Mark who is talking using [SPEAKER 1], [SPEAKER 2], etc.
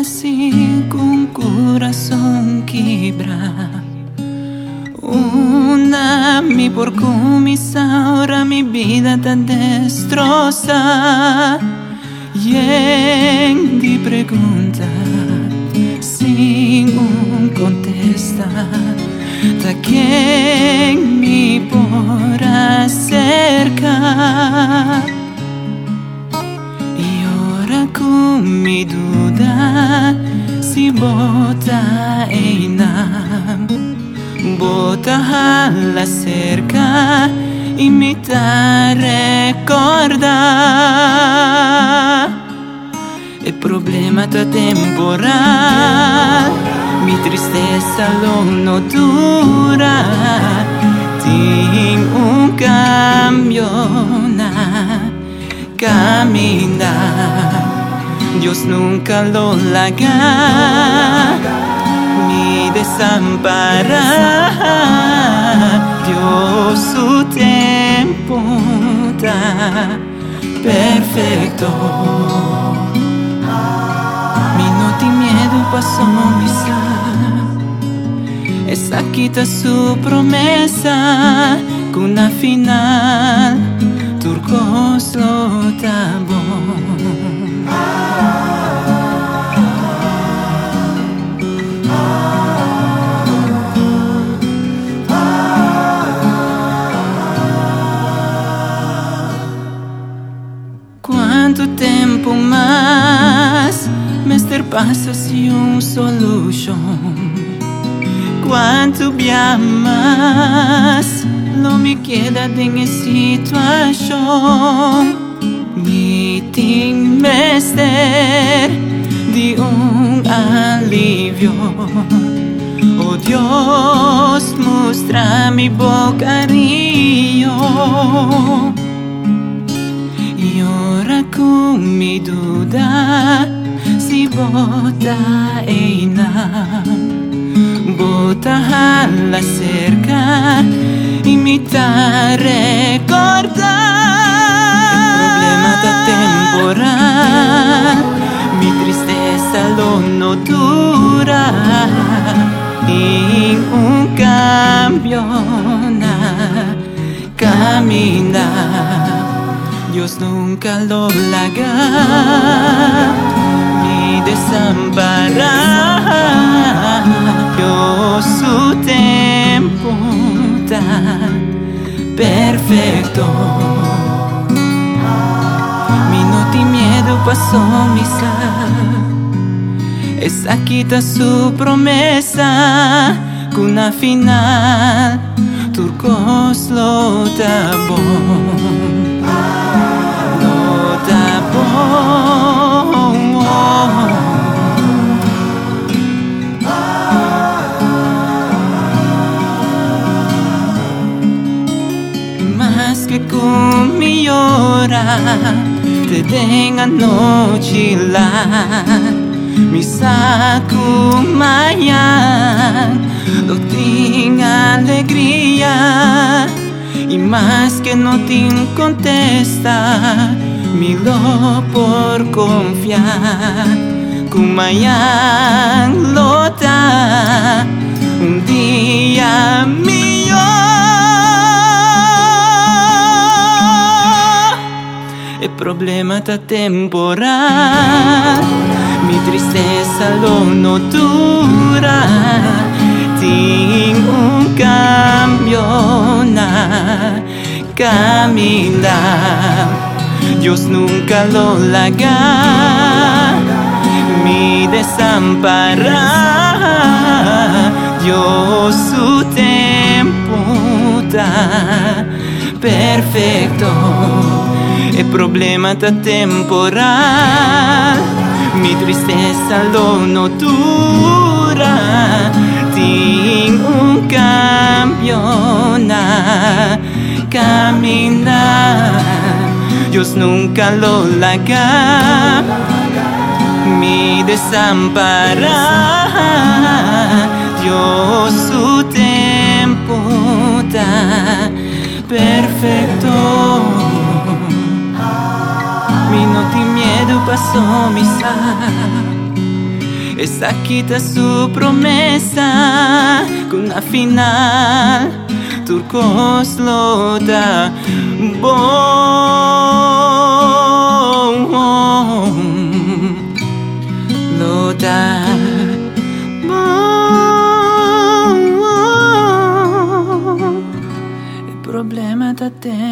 [SPEAKER 1] assim com um coração quebra. Una-me por ahora mi vida está destroza. Y de pergunta, sin um contesta, da quem me por la cerca da recordar. El problema está temporal, mi tristeza lo no dura. Tengo un cambio na caminar. Dios nunca lo laga, mi desamparar. Dios su tiempo da perfecto. Mi no ti miedo pasó misa. Esa quita su promesa con una final turcos lo tempo más Mr. Passion Solution Quanto via amas Não me queda de situação Meeting Master De um alívio Oh Deus, mostra-me boca carinho e ora com mi duda si bota e na bota alla cerca e mi ta recorda problema da temporal mi tristeza lo no dura in un cambio na caminar Dios nunca lo laga, ni desamparará. Dios su tiempo está perfecto. Mi no ti miedo pasó misa. Esa quita su promesa una final turcos lo tapó. Más que con mi hora te tenga noche la mi saco mañana lo tenga alegría y más que no te contesta mi lo por confiar Kumayang lota un día mío. El problema está temporal Mi tristeza lo no dura Tengo un cambio na caminar Dios nunca lo laga, mi desamparará. Dios su tiempo perfecto. El problema está temporal, mi tristeza lo no dura. Tengo un cambio. Nunca lo laga, mi desamparará. Dios su tiempo está perfecto. Mi no miedo pasó misa Esa quita su promesa Con la final turcos lo da bom Lo da bom. Il problema da temporada